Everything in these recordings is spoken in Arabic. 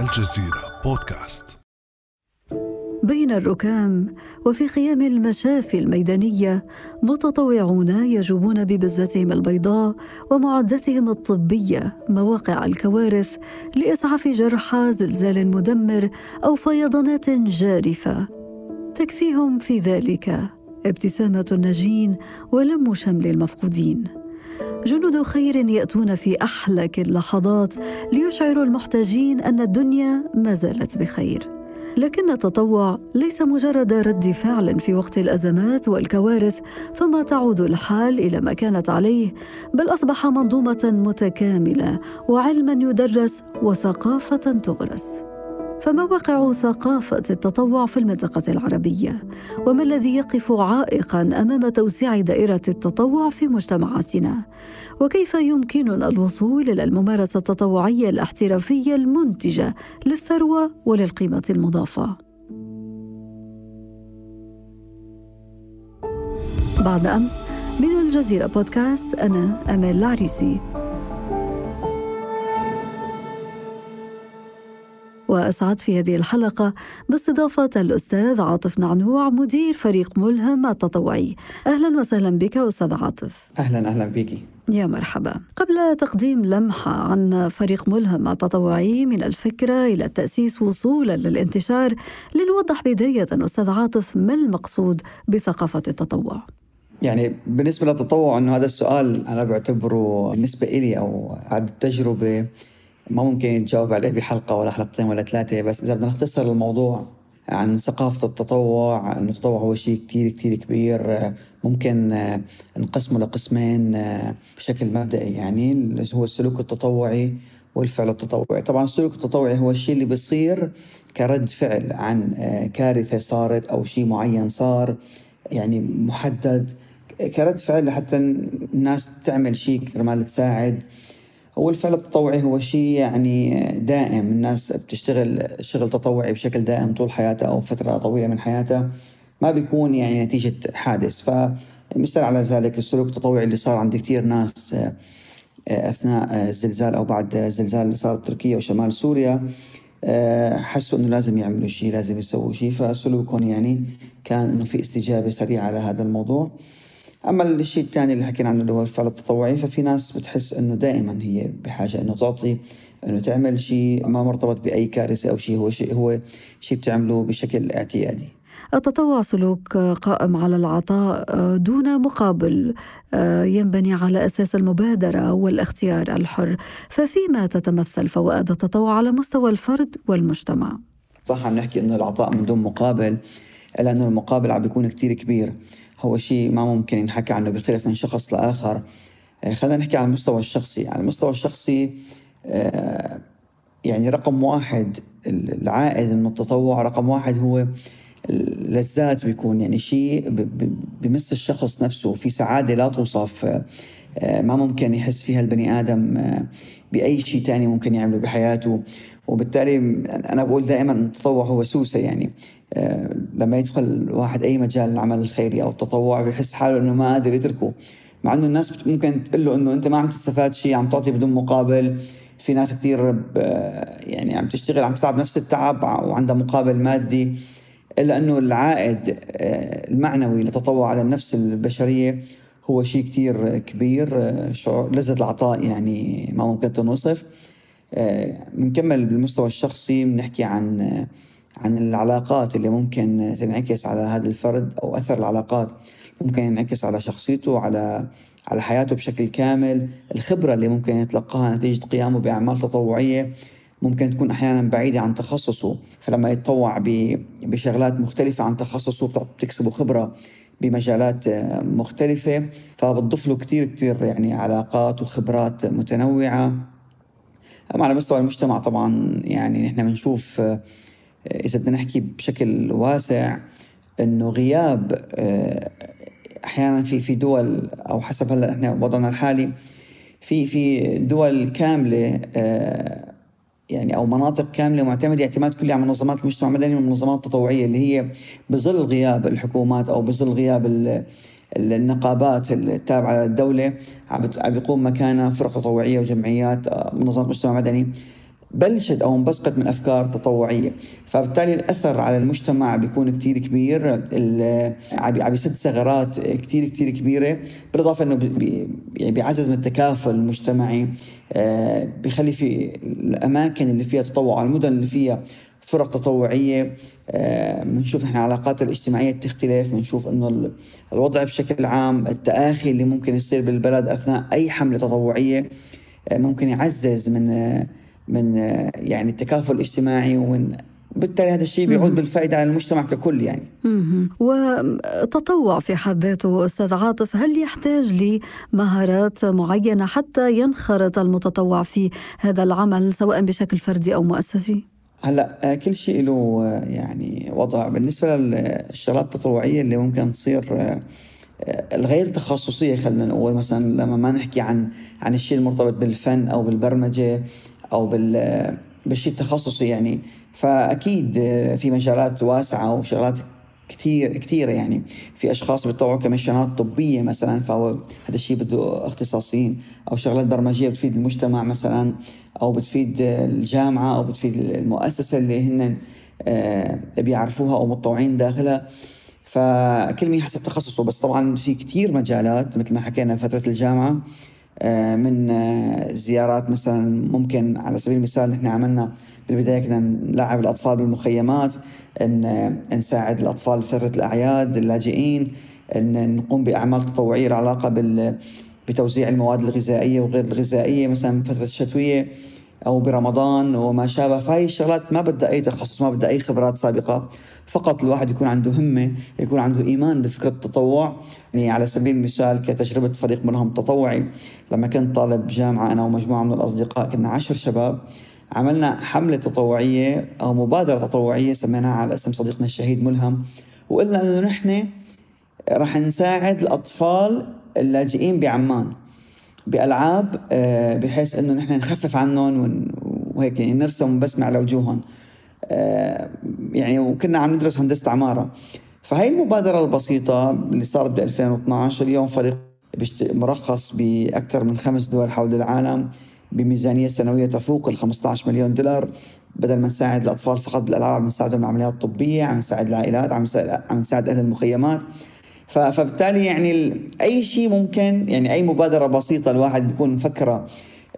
الجزيرة بودكاست. بين الركام وفي خيام المشافي الميدانية متطوعون يجوبون ببزتهم البيضاء ومعداتهم الطبية مواقع الكوارث لإسعاف جرحى زلزال مدمر أو فيضانات جارفة. تكفيهم في ذلك ابتسامة الناجين ولم شمل المفقودين. جنود خير يأتون في أحلك اللحظات ليشعروا المحتاجين أن الدنيا ما زالت بخير. لكن التطوع ليس مجرد رد فعل في وقت الأزمات والكوارث ثم تعود الحال إلى ما كانت عليه بل أصبح منظومة متكاملة وعلما يدرس وثقافة تغرس. فما واقع ثقافة التطوع في المنطقة العربية؟ وما الذي يقف عائقا أمام توسيع دائرة التطوع في مجتمعاتنا؟ وكيف يمكننا الوصول إلى الممارسة التطوعية الاحترافية المنتجة للثروة وللقيمة المضافة؟ بعد أمس من الجزيرة بودكاست أنا أمال العريسي وأسعد في هذه الحلقة باستضافة الأستاذ عاطف نعنوع مدير فريق ملهم التطوعي. أهلا وسهلا بك أستاذ عاطف. أهلا أهلا بك. يا مرحبا. قبل تقديم لمحة عن فريق ملهم التطوعي من الفكرة إلى التأسيس وصولا للانتشار لنوضح بداية أستاذ عاطف ما المقصود بثقافة التطوع؟ يعني بالنسبة للتطوع أنه هذا السؤال أنا بعتبره بالنسبة إلي أو عاد التجربة ما ممكن يتجاوب عليه بحلقة ولا حلقتين ولا ثلاثة بس إذا بدنا نختصر الموضوع عن ثقافة التطوع أن التطوع هو شيء كتير كتير كبير ممكن نقسمه لقسمين بشكل مبدئي يعني اللي هو السلوك التطوعي والفعل التطوعي. طبعا السلوك التطوعي هو الشيء اللي بيصير كرد فعل عن كارثة صارت أو شيء معين صار يعني محدد كرد فعل لحتى الناس تعمل شيء كرمال تساعد. هو الفعل التطوعي هو شيء يعني دائم. الناس بتشتغل شغل تطوعي بشكل دائم طول حياتها أو فترة طويلة من حياتها. ما بيكون يعني نتيجة حادث. فمثال على ذلك السلوك التطوعي اللي صار عند كثير ناس آه، أثناء الزلزال أو بعد الزلزال اللي صار بتركيا وشمال سوريا آه، حسوا إنه لازم يعملوا شيء لازم يسووا شيء. فسلوكهم يعني كان إنه في استجابة سريعة على هذا الموضوع. أما الشيء الثاني اللي حكينا عنه اللي هو الفعل التطوعي ففي ناس بتحس إنه دائما هي بحاجة إنه تعطي إنه تعمل شيء ما مرتبط بأي كارثة أو شيء هو شيء هو شيء بتعمله بشكل اعتيادي. التطوع سلوك قائم على العطاء دون مقابل ينبني على أساس المبادرة والاختيار الحر. ففيما تتمثل فوائد التطوع على مستوى الفرد والمجتمع. صح عم نحكي إنه العطاء من دون مقابل إلا إنه المقابل عم بيكون كتير كبير. هو شيء ما ممكن ينحكى عنه بيختلف من شخص لآخر. آه، خلينا نحكي على المستوى الشخصي. على المستوى الشخصي آه، يعني رقم واحد العائد من التطوع رقم واحد هو لذات بيكون. يعني شيء بمس الشخص نفسه في سعادة لا توصف. آه، ما ممكن يحس فيها البني آدم بأي شيء تاني ممكن يعمله بحياته. وبالتالي أنا بقول دائما التطوع هو سوسة يعني. لما يدخل واحد أي مجال العمل الخيري أو التطوع بيحس حاله إنه ما قادر يتركه. مع إنه الناس ممكن تقول له إنه أنت ما عم تستفاد شيء عم تعطي بدون مقابل. في ناس كثير يعني عم تشتغل عم تتعب نفس التعب وعندها مقابل مادي. إلا إنه العائد آه، المعنوي للتطوع على النفس البشرية هو شيء كثير كبير. آه، شعور لذة العطاء يعني ما ممكن تنوصف. بنكمل بالمستوى الشخصي بنحكي عن عن العلاقات اللي ممكن تنعكس على هذا الفرد أو أثر العلاقات. ممكن ينعكس على شخصيته على على حياته بشكل كامل. الخبرة اللي ممكن يتلقاها نتيجة قيامه بأعمال تطوعية ممكن تكون أحيانا بعيدة عن تخصصه. فلما يتطوع بشغلات مختلفة عن تخصصه بتكسبه خبرة بمجالات مختلفة. فبتضيف له كثير كثير يعني علاقات وخبرات متنوعة. أما على مستوى المجتمع طبعا يعني نحن بنشوف إذا بدنا نحكي بشكل واسع إنه غياب آه، أحيانا في في دول أو حسب هلأ إحنا وضعنا الحالي في في دول كاملة آه، يعني أو مناطق كاملة معتمدة اعتماد كلي على منظمات المجتمع المدني والمنظمات التطوعية اللي هي بظل غياب الحكومات أو بظل غياب النقابات التابعة للدولة عم بيقوم مكانها فرق تطوعية وجمعيات آه، منظمات مجتمع مدني بلشت أو انبثقت من أفكار تطوعية. فبالتالي الأثر على المجتمع بيكون كتير كبير. عم بيسد ثغرات كتير كتير كبيرة. بالإضافة إنه بي يعني بيعزز من التكافل المجتمعي. آه، بيخلي في الأماكن اللي فيها تطوع المدن اللي فيها فرق تطوعية. بنشوف آه، نحن العلاقات الاجتماعية تختلف بنشوف إنه الوضع بشكل عام التآخي اللي ممكن يصير بالبلد أثناء أي حملة تطوعية آه، ممكن يعزز من من يعني التكافل الاجتماعي ومن بالتالي هذا الشيء بيعود بالفائدة على المجتمع ككل يعني. وتطوع في حد ذاته أستاذ عاطف هل يحتاج لمهارات معينة حتى ينخرط المتطوع في هذا العمل سواء بشكل فردي أو مؤسسي؟ هلا كل شيء له يعني وضع. بالنسبة للشغلات التطوعية اللي ممكن تصير الغير تخصصية خلينا نقول. مثلا لما ما نحكي عن عن الشيء المرتبط بالفن أو بالبرمجة أو بال بالشيء التخصصي يعني. فأكيد في مجالات واسعة وشغلات كثير كثيره يعني. في أشخاص بيتطوعوا كمشانات طبية مثلا فهو هذا الشيء بده اختصاصيين أو شغلات برمجية بتفيد المجتمع مثلا. أو بتفيد الجامعة أو بتفيد المؤسسة اللي هن آه، بيعرفوها أو متطوعين داخلها. فكل مين حسب تخصصه. بس طبعا في كثير مجالات مثل ما حكينا فترة الجامعة. من آه، زيارات مثلا ممكن على سبيل المثال نحن عملنا بالبداية كنا نلعب الأطفال بالمخيمات إن آه، نساعد الأطفال في فتره الأعياد اللاجئين إن نقوم بأعمال تطوعية بال بتوزيع المواد الغذائية وغير الغذائية مثلا فترة الشتويه أو برمضان وما شابه. فهي الشغلات ما بدها أي تخصص ما بدها أي خبرات سابقة. فقط الواحد يكون عنده همة يكون عنده إيمان بفكرة التطوع. يعني على سبيل المثال كتجربة فريق منهم تطوعي. لما كنت طالب جامعة أنا ومجموعة من الأصدقاء كنا عشر شباب عملنا حملة تطوعية أو مبادرة تطوعية سميناها على اسم صديقنا الشهيد ملهم. وقلنا إنه نحن راح نساعد الأطفال اللاجئين بعمان. بألعاب آه، بحيث إنه نحن نخفف عنهم وهيك يعني نرسم بسمه على وجوههم آه، يعني وكنا عم ندرس هندسة عمارة. فهي المبادرة البسيطة اللي صارت ب 2012 اليوم فريق مرخص بأكثر من خمس دول حول العالم بميزانية سنوية تفوق ال 15 مليون دولار. بدل ما نساعد الأطفال فقط بالألعاب عم نساعدهم بالعمليات الطبية عم نساعد العائلات عم نساعد أهل المخيمات. فبالتالي يعني أي شيء ممكن يعني أي مبادرة بسيطة الواحد بيكون مفكره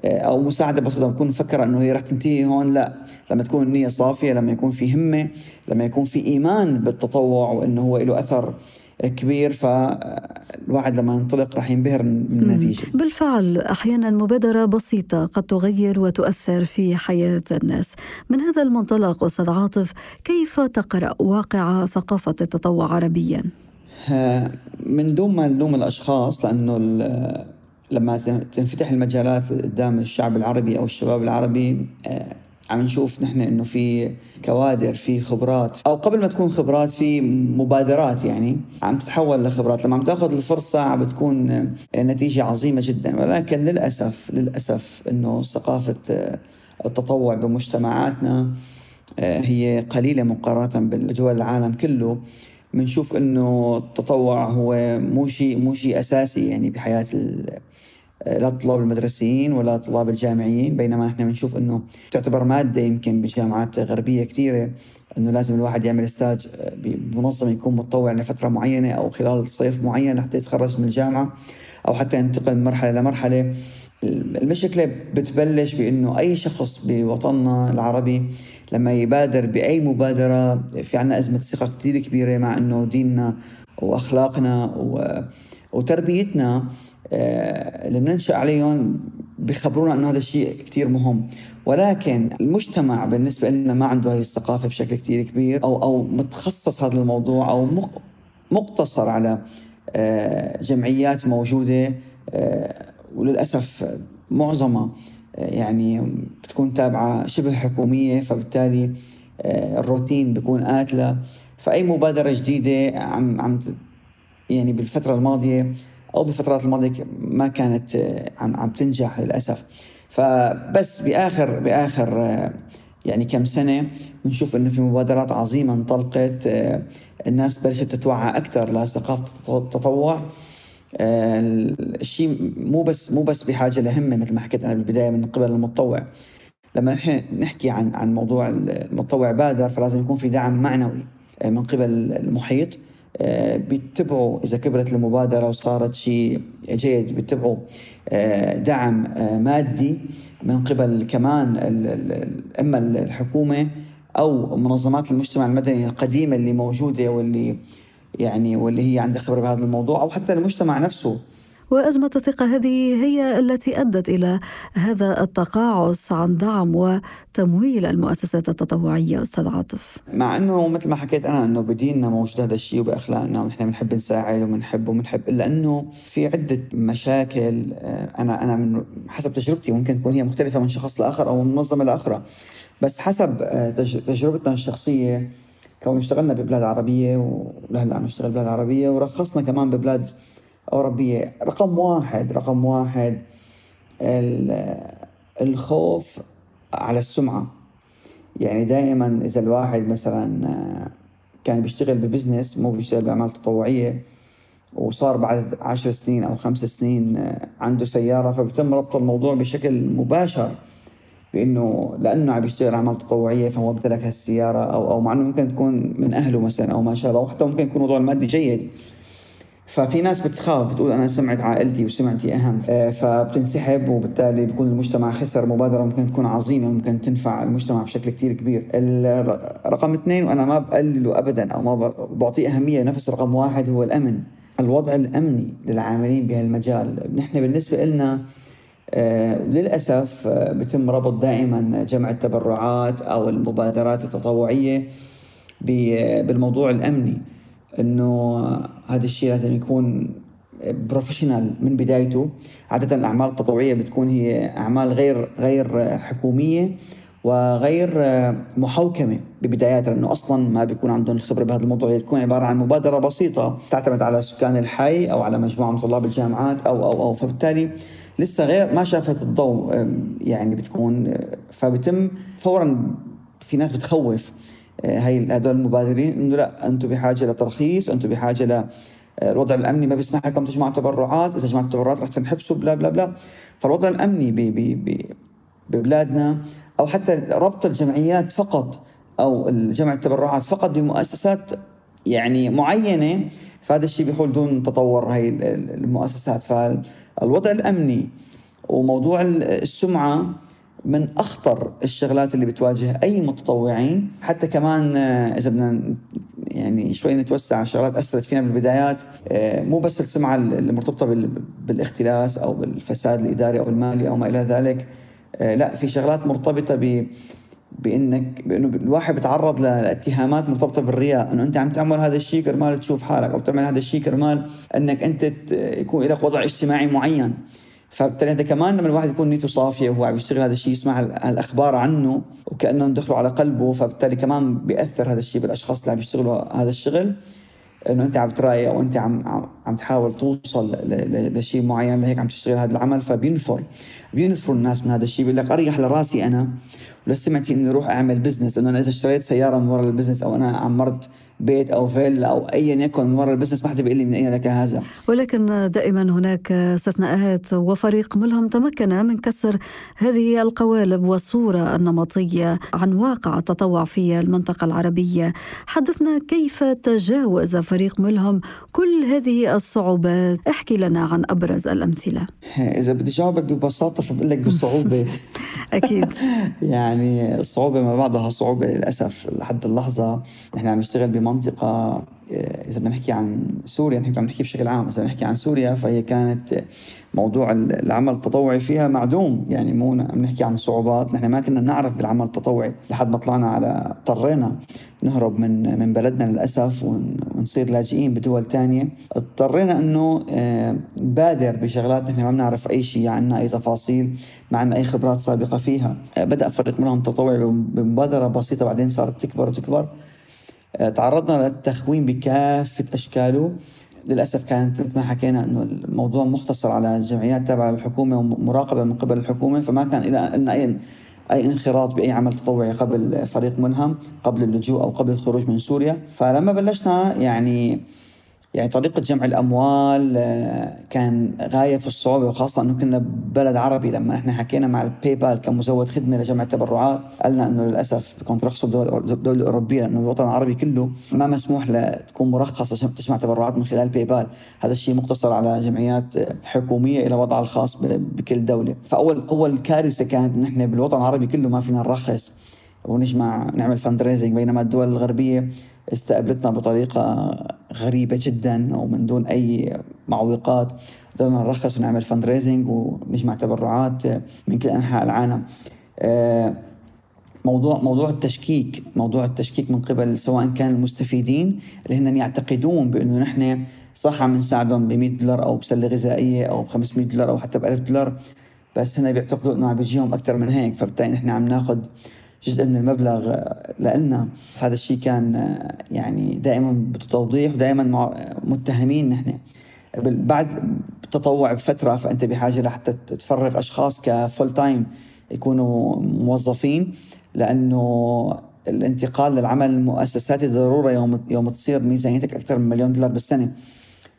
آه، أو مساعدة بسيطة بكون مفكره إنه هي رح تنتهي هون لا. لما تكون النيه صافية لما يكون في همة لما يكون في إيمان بالتطوع وإنه هو له أثر كبير فالواحد لما ينطلق راح ينبهر من النتيجة. بالفعل أحيانا مبادرة بسيطة قد تغير وتؤثر في حياة الناس. من هذا المنطلق أستاذ عاطف كيف تقرأ واقع ثقافة التطوع عربيا؟ من دون ما نلوم الأشخاص لأنه لما تنفتح المجالات قدام الشعب العربي أو الشباب العربي آه، عم نشوف نحن إنه في كوادر في خبرات أو قبل ما تكون خبرات في مبادرات يعني عم تتحول لخبرات. لما عم تاخذ الفرصة عم بتكون آه، نتيجة عظيمة جدا. ولكن للأسف للأسف إنه ثقافة آه، التطوع بمجتمعاتنا هي قليلة مقارنة بدول العالم كله. بنشوف إنه التطوع هو مو شيء مو شيء أساسي يعني بحياة لا الطلاب المدرسيين ولا الطلاب الجامعيين بينما نحن بنشوف إنه تعتبر مادة يمكن بجامعات غربية كثيرة إنه لازم الواحد يعمل استاج بمنظمة يكون متطوع لفترة معينة أو خلال صيف معين حتى يتخرج من الجامعة أو حتى ينتقل من مرحلة لمرحلة. المشكلة بتبلش بإنه أي شخص بوطننا العربي لما يبادر بأي مبادرة في عنا أزمة ثقة كثير كبيرة مع إنه ديننا وأخلاقنا و... وتربيتنا آه، اللي بننشأ عليهم بخبرونا إنه هذا الشيء كثير مهم. ولكن المجتمع بالنسبة لنا ما عنده هذه الثقافة بشكل كثير كبير أو أو متخصص هذا الموضوع أو مقتصر على آه، جمعيات موجودة آه، وللأسف معظمها يعني بتكون تابعة شبه حكومية فبالتالي آه، الروتين بيكون قاتلة فأي مبادرة جديدة عم عم يعني بالفترة الماضية أو بالفترات الماضية ما كانت آه، عم عم تنجح للأسف. فبس بآخر آه، يعني كم سنة بنشوف إنه في مبادرات عظيمة انطلقت الناس بلشت تتوعى أكثر لثقافة التطوع. الشيء مو بس مو بس بحاجة لهمة مثل ما حكيت أنا بالبداية من قبل المتطوع. لما نحن نحكي عن عن موضوع المتطوع بادر فلازم يكون في دعم معنوي من قبل المحيط. آه، بيتبعوا إذا كبرت المبادرة وصارت شيء جيد بيتبعوا آه، دعم آه، مادي من قبل كمان أما الحكومة أو منظمات المجتمع المدني القديمة اللي موجودة واللي يعني واللي هي عندها خبرة بهذا الموضوع أو حتى المجتمع نفسه. وأزمة الثقة هذه هي التي أدت إلى هذا التقاعس عن دعم وتمويل المؤسسات التطوعية أستاذ عاطف. مع أنه مثل ما حكيت أنا أنه بديننا موجود هذا الشيء وبأخلاقنا ونحن بنحب نساعد وبنحب وبنحب إلا أنه في عدة مشاكل آه، أنا أنا من حسب تجربتي ممكن تكون هي مختلفة من شخص لآخر أو من منظمة لآخرى. بس حسب آه، تجربتنا الشخصية كون اشتغلنا ببلاد عربية ولهلا عم نشتغل ببلاد عربية ورخصنا كمان ببلاد أوروبية. رقم واحد رقم واحد الخوف على السمعة. يعني دائما إذا الواحد مثلا آه، كان بيشتغل ببزنس مو بيشتغل بأعمال تطوعية وصار بعد عشر سنين أو خمس سنين آه، عنده سيارة فبتم ربط الموضوع بشكل مباشر. بأنه لأنه عم يشتغل أعمال تطوعية فهو امتلك هالسيارة أو أو مع إنه ممكن تكون من أهله مثلا أو ما شابه أو حتى ممكن يكون الموضوع المادي جيد ففي ناس بتخاف بتقول أنا سمعت عائلتي وسمعتي أهم آه، فبتنسحب وبالتالي بيكون المجتمع خسر مبادرة ممكن تكون عظيمة وممكن تنفع المجتمع بشكل كثير كبير. رقم اثنين وأنا ما بقلله ابدا أو ما بعطيه أهمية نفس رقم واحد هو الأمن. الوضع الأمني للعاملين بهالمجال، نحن بالنسبة لنا آه للأسف آه بتم ربط دائما جمع التبرعات أو المبادرات التطوعية بالموضوع الأمني. إنه هذا الشيء لازم يكون بروفيشنال من بدايته. عادة الأعمال التطوعية بتكون هي أعمال غير غير حكومية وغير محوكمة ببداياتها لأنه أصلا ما بيكون عندهم الخبرة بهذا الموضوع. بتكون عبارة عن مبادرة بسيطة تعتمد على سكان الحي أو على مجموعة من طلاب الجامعات أو أو أو. فبالتالي لسه غير ما شافت الضوء يعني بتكون فبتم فورا في ناس بتخوف هاي هدول المبادرين إنه لا أنتم بحاجة لترخيص أنتم بحاجة ل الوضع الأمني ما بيسمح لكم تجمعوا تبرعات إذا جمعتوا تبرعات رح تنحبسوا بلا بلا بلا. فالوضع الأمني بي بي بي ببلادنا أو حتى ربط الجمعيات فقط أو جمع التبرعات فقط بمؤسسات يعني معينة فهذا الشيء بيحول دون تطور هاي المؤسسات. فالوضع الأمني وموضوع السمعة من أخطر الشغلات اللي بتواجه أي متطوعين. حتى كمان آه، إذا بدنا يعني شوي نتوسع على شغلات أثرت فينا بالبدايات آه، مو بس السمعة المرتبطه بالاختلاس أو بالفساد الإداري أو المالي أو ما إلى ذلك آه، لا في شغلات مرتبطة بإنك بإنه الواحد بيتعرض لاتهامات مرتبطة بالرياء إنه أنت عم تعمل هذا الشيء كرمال تشوف حالك أو تعمل هذا الشيء كرمال إنك أنت يكون لك وضع اجتماعي معين. فبالتالي أنت كمان لما الواحد يكون نيته صافية وهو عم يشتغل هذا الشيء يسمع الاخبار عنه وكانهم دخلوا على قلبه فبالتالي كمان بيأثر هذا الشيء بالأشخاص اللي عم يشتغلوا هذا الشغل. إنه أنت عم try أو أنت عم عم تحاول توصل لشيء معين لهيك عم تشتغل هذا العمل فبينفر بينفروا الناس من هذا الشيء. بيقول لك أريح لراسي أنا ولو سمعت إني أروح أعمل business لأنه أنا إذا اشتريت سيارة من ورا ال business أو أنا عمرت بيت أو فيلا أو ايا يكن من وراء البزنس ما حدا بيقول لي من أين لك هذا. ولكن دائما هناك استثناءات وفريق ملهم تمكن من كسر هذه القوالب والصورة النمطية عن واقع التطوع في المنطقة العربية. حدثنا كيف تجاوز فريق ملهم كل هذه الصعوبات؟ احكي لنا عن أبرز الأمثلة. إذا بدي جاوبك ببساطة فبقول لك بصعوبة. أكيد. يعني الصعوبه ما بعدها صعوبة للأسف. لحد اللحظة نحن عم نشتغل بمنطقة إذا بدنا نحكي عن سوريا نحن عم نحكي بشكل عام. إذا نحكي عن سوريا فهي كانت موضوع العمل التطوعي فيها معدوم. يعني مو عم نحكي عن صعوبات نحن ما كنا نعرف بالعمل التطوعي لحد ما طلعنا على اضطرينا نهرب من من بلدنا للأسف ونصير لاجئين بدول ثانية اضطرينا إنه آه، نبادر بشغلات نحن ما بنعرف أي شيء عنها أي تفاصيل ما عندنا أي خبرات سابقة فيها. آه، بدأ فريق منهم تطوعي بمبادرة بسيطة بعدين صارت تكبر وتكبر. آه، تعرضنا للتخوين بكافة أشكاله. للأسف كانت مثل ما حكينا أنه الموضوع مختصر على جمعيات تابعة للحكومة ومراقبة من قبل الحكومة فما كان لنا أي أي انخراط بأي عمل تطوعي قبل فريق ملهم قبل اللجوء أو قبل الخروج من سوريا. فلما بلشنا يعني يعني طريقة جمع الأموال آه، كان غاية في الصعوبة وخاصة أنه كنا بلد عربي لما إحنا حكينا مع ال PayPal كمزود خدمة لجمع التبرعات قالنا أنه للأسف بدكم ترخصوا بالدول الأوروبية لأنه الوطن العربي كله ما مسموح تكون مرخص عشان تجمع تبرعات من خلال PayPal هذا الشيء مقتصر على جمعيات حكومية إلى وضعها الخاص بكل دولة. فأول أول كارثة كانت نحن بالوطن العربي كله ما فينا نرخص ونجمع نعمل fund بينما الدول الغربية استقبلتنا بطريقة غريبة جدا ومن دون أي معوقات. قدرنا نرخص ونعمل فند ريزنج ونجمع تبرعات من كل أنحاء العالم. آه، موضوع موضوع التشكيك موضوع التشكيك من قبل سواء كان المستفيدين اللي هن يعتقدون بأنه نحن صح عم نساعدهم ب 100 دولار أو بسلة غذائية أو ب 500 دولار أو حتى ب 1000 دولار بس هن بيعتقدوا إنه عم بيجيهم أكثر من هيك فبالتالي نحن عم ناخذ جزء من المبلغ لنا فهذا الشيء كان يعني دائما بتوضيح ودائما متهمين نحن. بعد التطوع بفترة فأنت بحاجة لحتى تفرغ أشخاص كفول تايم يكونوا موظفين لأنه الانتقال للعمل المؤسساتي ضرورة يوم يوم تصير ميزانيتك أكثر من مليون دولار بالسنة.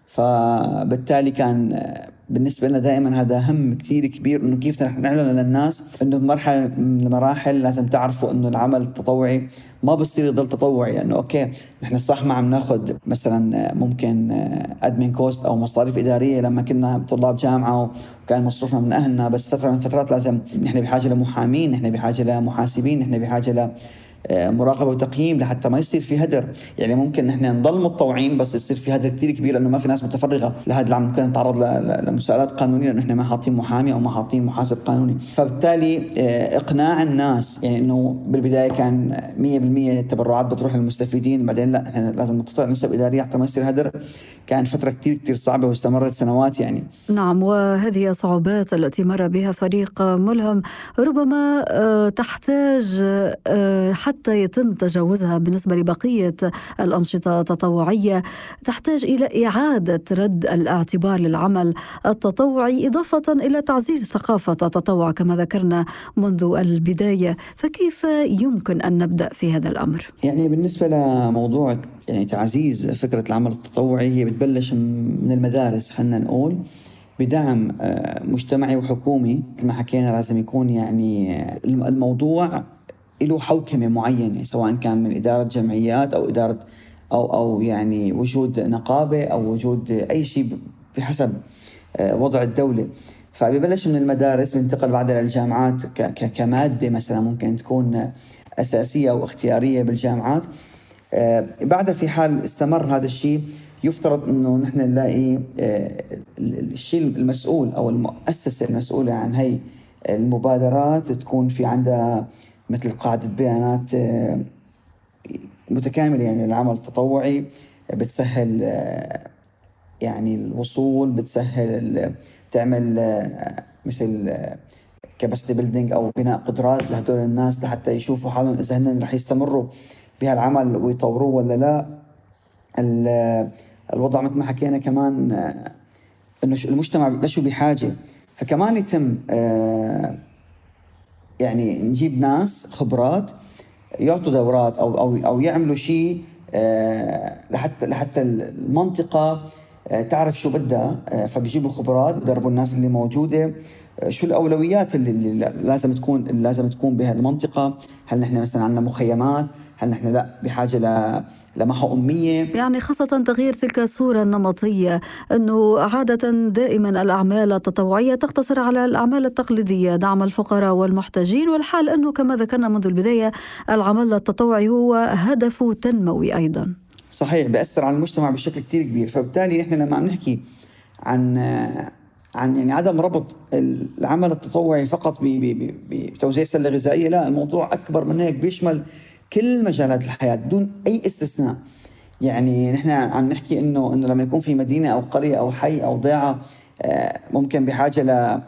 فبالتالي كان بالنسبة لنا دائما هذا هم كثير كبير إنه كيف نحن نعلن للناس إنه بمرحله من المراحل لازم تعرفوا إنه العمل التطوعي ما بصير يضل تطوعي. لأنه okay نحن صح ما عم ناخذ مثلا ممكن admin cost أو مصاريف إدارية لما كنا طلاب جامعة وكان مصروفنا من أهلنا بس فترة من فترات لازم نحن بحاجة لمحامين نحن بحاجة لمحاسبين نحن بحاجة ل مراقبة وتقييم لحتى ما يصير في هدر. يعني ممكن نحن نضل متطوعين بس يصير في هدر كثير كبير لأنه ما في ناس متفرغة. لهذا العمل ممكن نتعرض لمساءلات قانونية لأنه نحن ما حاطين محامي أو ما حاطين محاسب قانوني. فبالتالي آه، إقناع الناس. يعني إنه بالبداية كان 100% التبرعات بتروح للمستفيدين بعدين لا إحنا لازم نقطع نسب اداريه حتى ما يصير هدر. كان فترة كثير كثير صعبة واستمرت سنوات يعني. نعم وهذه الصعوبات التي مر بها فريق ملهم ربما آه، تحتاج حتى حتى يتم تجاوزها بالنسبة لبقية الأنشطة التطوعية تحتاج إلى إعادة رد الاعتبار للعمل التطوعي إضافة إلى تعزيز ثقافة التطوع كما ذكرنا منذ البداية فكيف يمكن أن نبدأ في هذا الأمر؟ يعني بالنسبة لموضوع يعني تعزيز فكرة العمل التطوعي هي بتبلش من المدارس خلينا نقول بدعم آه، مجتمعي وحكومي مثل ما حكينا لازم يكون يعني آه، الموضوع له حوكمة معينة سواء كان من إدارة جمعيات أو إدارة أو أو يعني وجود نقابة أو وجود أي شيء بحسب آه، وضع الدولة. فبيبلش من المدارس بينتقل بعدها للجامعات كمادة مثلا ممكن تكون أساسية أو اختيارية بالجامعات. آه، بعدها في حال استمر هذا الشيء يفترض إنه نحن نلاقي آه، الشيء المسؤول أو المؤسسة المسؤولة عن هي المبادرات تكون في عندها مثل قاعدة بيانات آه، متكاملة يعني العمل التطوعي بتسهل آه، يعني الوصول بتسهل تعمل آه، مثل كاباسيتي بيلدينج أو بناء قدرات لهدول الناس لحتى يشوفوا حالهم إذا هن رح يستمروا بهالعمل ويطوروه ولا لا. الوضع مثل ما حكينا كمان إنه المجتمع لشو بحاجة. فكمان يتم يعني نجيب ناس خبرات يعطوا دورات أو أو أو يعملوا شيء آه، لحتى لحتى المنطقة آه، تعرف شو بدها آه، فبيجيبوا خبرات بدربوا الناس اللي موجودة. شو الأولويات اللي, اللي لازم تكون اللي لازم تكون بها المنطقة؟ هل نحن مثلا عندنا مخيمات؟ هل نحن لا؟ بحاجة ل لمحو أمية؟ يعني خاصة تغيير تلك الصورة النمطية أنه عادة دائما الأعمال التطوعية تقتصر على الأعمال التقليدية. دعم الفقراء والمحتاجين والحال أنه كما ذكرنا منذ البداية العمل التطوعي هو هدف تنموي أيضا. صحيح بيأثر على المجتمع بشكل كتير كبير. فبالتالي نحن لما عم نحكي عن عن يعني عدم ربط العمل التطوعي فقط بتوزيع سله غذائيه لا الموضوع أكبر من هيك بيشمل كل مجالات الحياة بدون أي استثناء. يعني نحن عم نحكي إنه إنه لما يكون في مدينة أو قرية أو حي أو ضيعة آه، ممكن بحاجة ل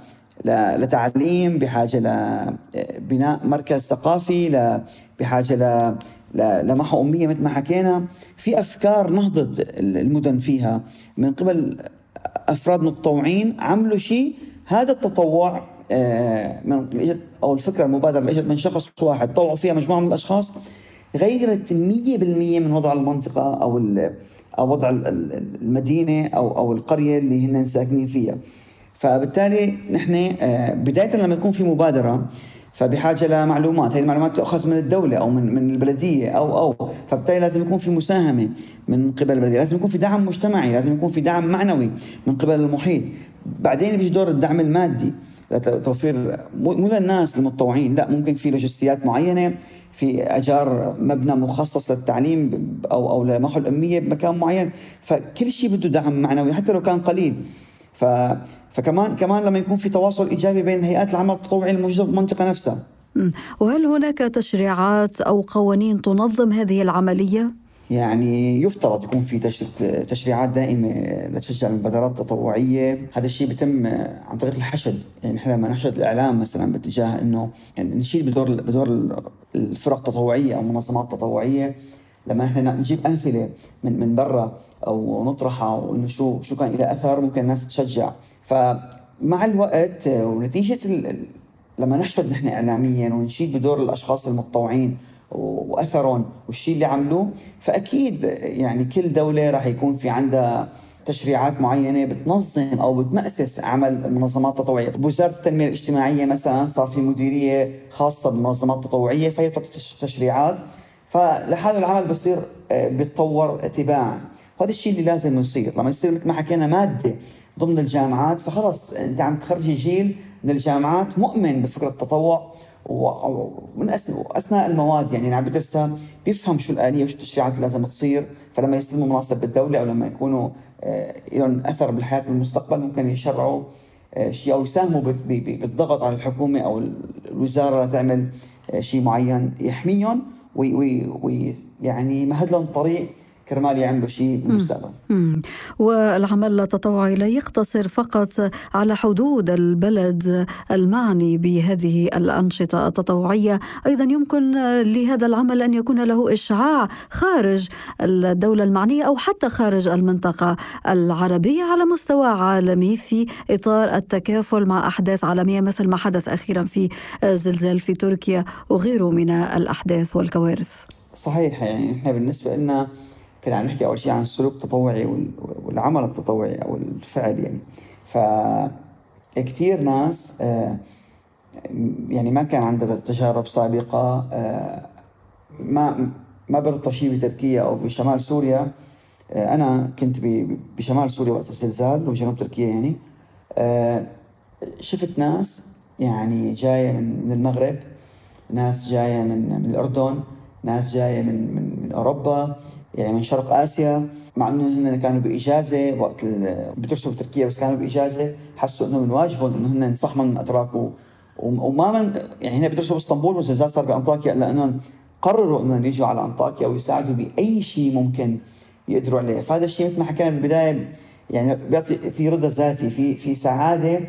لتعليم بحاجة لبناء مركز ثقافي بحاجة ل لمحو أمية مثل ما حكينا. في أفكار نهضت المدن فيها من قبل أفراد متطوعين عملوا شيء. هذا التطوع آه، من أو الفكرة المبادرة اللي إجت من شخص واحد طوعوا فيها مجموعة من الأشخاص. غيرت 100% من وضع المنطقة أو أو وضع المدينة أو أو القرية اللي هن ساكنين فيها. فبالتالي نحن بداية لما تكون في مبادرة فبحاجة لمعلومات، هذه المعلومات تؤخذ من الدولة أو من من البلدية أو أو. فبالتالي لازم يكون في مساهمة من قبل البلدية، لازم يكون في دعم مجتمعي، لازم يكون في دعم معنوي من قبل المحيط، بعدين بيجي دور الدعم المادي لتوفير مو للناس المتطوعين، لا ممكن في لوجستيات معينة، في أجار مبنى مخصص للتعليم أو أو لمحو الاميه بمكان معين، فكل شيء بده دعم معنوي حتى لو كان قليل. ف فكمان كمان لما يكون في تواصل إيجابي بين هيئات العمل التطوعي الموجوده بالمنطقة نفسها. وهل هناك تشريعات أو قوانين تنظم هذه العملية؟ يعني يفترض يكون في تشريعات دائمة لتشجع المبادرات التطوعية، هذا الشيء بيتم عن طريق الحشد، يعني إحنا لما نحشد الإعلام مثلا باتجاه إنه يعني نشيل بدور بدور الفرق التطوعية أو المنظمات التطوعية. لما إحنا نجيب أمثلة من من برا أو نطرحها وإنه شو شو كان لها أثر ممكن الناس تشجع. فمع الوقت ونتيجة لما نحشد نحن اعلاميا ونشيد بدور الأشخاص المتطوعين وأثرهم والشيء اللي عملوه فأكيد يعني كل دولة راح يكون في عندها تشريعات معينة بتنظم أو بتمأسس عمل المنظمات التطوعيه، بوزاره التنمية الاجتماعية مثلا صار في مديرية خاصة بالمنظمات التطوعيه فهي تشريعات. فلحاله العمل بصير آه، بيتطور تباعا. وهذا الشيء اللي لازم يصير لما يصير مثل ما حكينا مادة ضمن الجامعات فخلص أنت عم تخرجي جيل من الجامعات مؤمن بفكرة التطوع ومن أثناء المواد يعني. اللي عم بدرسها بيفهم شو الآلية وشو التشريعات اللي لازم تصير فلما يستلموا مناصب بالدولة أو لما يكونوا آه، لهم أثر بالحياة بالمستقبل ممكن يشرعوا آه، شيء أو يساهموا بالضغط على الحكومة أو الوزارة لتعمل شيء معين يحميهم ويعني مهد لهم طريق كرمال يعملوا شيء بالمستقبل. والعمل التطوعي لا يقتصر فقط على حدود البلد المعني بهذه الأنشطة التطوعية. أيضا يمكن لهذا العمل أن يكون له إشعاع خارج الدولة المعنية أو حتى خارج المنطقة العربية على مستوى عالمي في إطار التكافل مع أحداث عالمية مثل ما حدث أخيرا في زلزال في تركيا وغيره من الأحداث والكوارث. صحيح يعني إحنا بالنسبة لنا كنا عم نحكي أول شيء عن السلوك التطوعي والعمل التطوعي أو الفعل يعني. ف كثير ناس آه، يعني ما كان عندها تجارب سابقة آه، ما ما بربط شيء بتركيا أو بشمال سوريا. آه، أنا كنت بشمال سوريا وقت الزلزال وجنوب تركيا يعني. شفت ناس يعني جاية من المغرب ناس جاية من من الأردن ناس جاية من من, من أوروبا. يعني من شرق آسيا مع إنه هن كانوا بإجازة وقت بدرسوا بتركيا بس كانوا بإجازة حسوا انه من واجبهم إنه هن صح من اتراك وما من يعني هن بدرسوا بإسطنبول والزلزال صار بأنطاكيا إلا إنهم قرروا إنهم يجوا على أنطاكيا ويساعدوا بأي شيء ممكن يقدروا عليه. فهذا الشيء مثل ما حكينا بالبداية يعني بيعطي في رضا ذاتي في في سعادة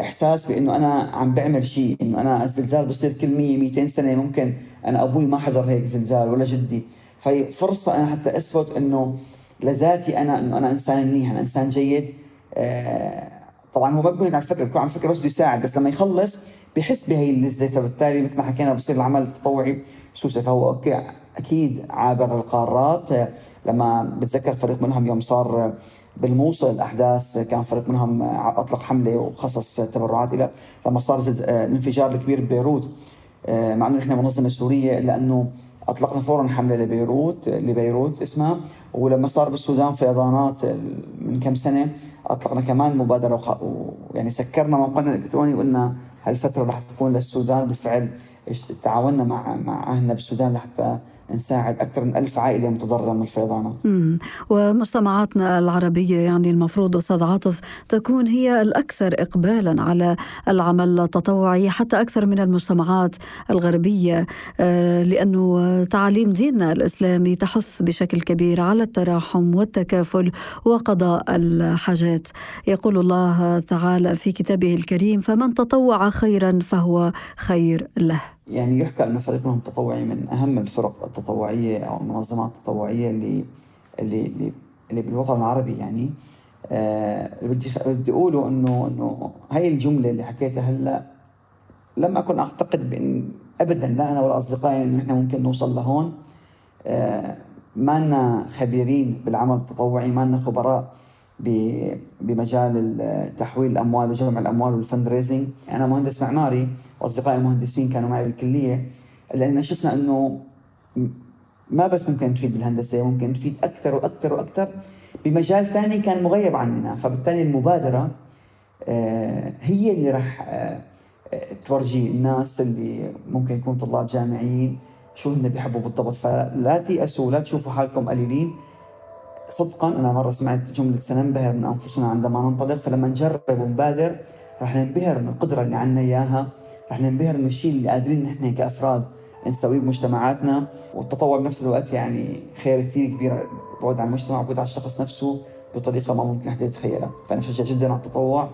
إحساس بإنه أنا عم بعمل شيء إنه أنا الزلزال بصير كل 100 200 سنة ممكن أنا أبوي ما حضر هيك زلزال ولا جدي. فهي فرصة أنا حتى أثبت إنه لذاتي أنا إنه أنا إنسان منيح أنا إنسان جيد. آه طبعا هو ما بيكون على فكرة بيكون على فكرة بس بده يساعد بس لما يخلص بحس بهي اللذه فبالتالي مثل ما حكينا بصير العمل التطوعي سوسه فهو أوكي أكيد عابر القارات آه، لما بتذكر فريق منهم يوم صار بالموصل الأحداث كان فريق منهم أطلق حملة وخصص تبرعات إلى لما صار الانفجار الكبير ببيروت. آه، مع إنه نحن منظمة سورية الا انه أطلقنا فورا حملة لبيروت لبيروت اسمها. ولما صار بالسودان فيضانات من كم سنة أطلقنا كمان مبادرة ويعني سكرنا موقعنا الإلكتروني وقلنا هالفترة راح تكون للسودان بالفعل تعاوننا مع مع أهلنا بالسودان لحتى نساعد أكثر من ألف عائلة متضررة من الفيضانات. ومجتمعاتنا العربية يعني المفروض أستاذ عاطف تكون هي الأكثر إقبالا على العمل التطوعي حتى أكثر من المجتمعات الغربية. آه، لأنه تعاليم ديننا الإسلامي تحث بشكل كبير على التراحم والتكافل وقضاء الحاجات. يقول الله تعالى في كتابه الكريم فمن تطوع خيرا فهو خير له. يعني يحكى انه فريق منهم تطوعي من أهم الفرق التطوعية أو المنظمات التطوعية اللي اللي اللي, اللي بالوطن العربي يعني. آه بدي بدي أقوله إنه إنه هاي الجملة اللي حكيتها هلأ لم أكن أعتقد بإن ابدا لا أنا ولا أصدقائي إنه نحن ممكن نوصل لهون. آه ما لنا خبيرين بالعمل التطوعي ما لنا خبراء بمجال تحويل الأموال وجمع الأموال والفند ريزنج أنا مهندس معماري وأصدقائي المهندسين كانوا معي بالكلية لأن شفنا إنه ما بس ممكن نفيد بالهندسة ممكن نفيد أكثر وأكثر وأكثر بمجال ثاني كان مغيب عننا. فبالتالي المبادرة آه، هي اللي راح آه، تورجي الناس اللي ممكن يكونوا طلاب جامعيين شو هن بيحبوا بالضبط. فلا تيأسوا ولا تشوفوا حالكم قليلين. صدقا أنا مرة سمعت جملة سننبهر من أنفسنا عندما ننطلق فلما نجرب ونبادر رح ننبهر من القدرة اللي عندنا إياها رح ننبهر من الشيء اللي قادرين نحن كأفراد نسويه بمجتمعاتنا. والتطوع بنفس الوقت يعني خير كثير كبير بعد عن المجتمع وبعد عن الشخص نفسه بطريقة ما ممكن حد يتخيلها. فأنا بشجع جدا على التطوع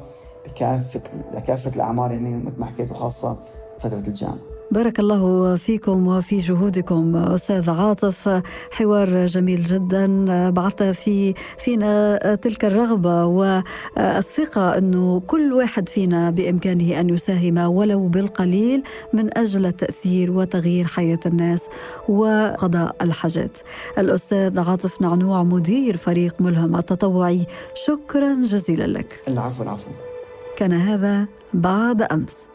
بكافة لكافة الأعمار يعني مثل ما حكيت وخاصة فترة الجامعة. بارك الله فيكم وفي جهودكم أستاذ عاطف حوار جميل جدا بعث في فينا تلك الرغبة والثقة انه كل واحد فينا بإمكانه أن يساهم ولو بالقليل من أجل التاثير وتغيير حياة الناس وقضاء الحاجات. الأستاذ عاطف نعنوع مدير فريق ملهم التطوعي شكرا جزيلا لك. العفو العفو. كان هذا بعد أمس.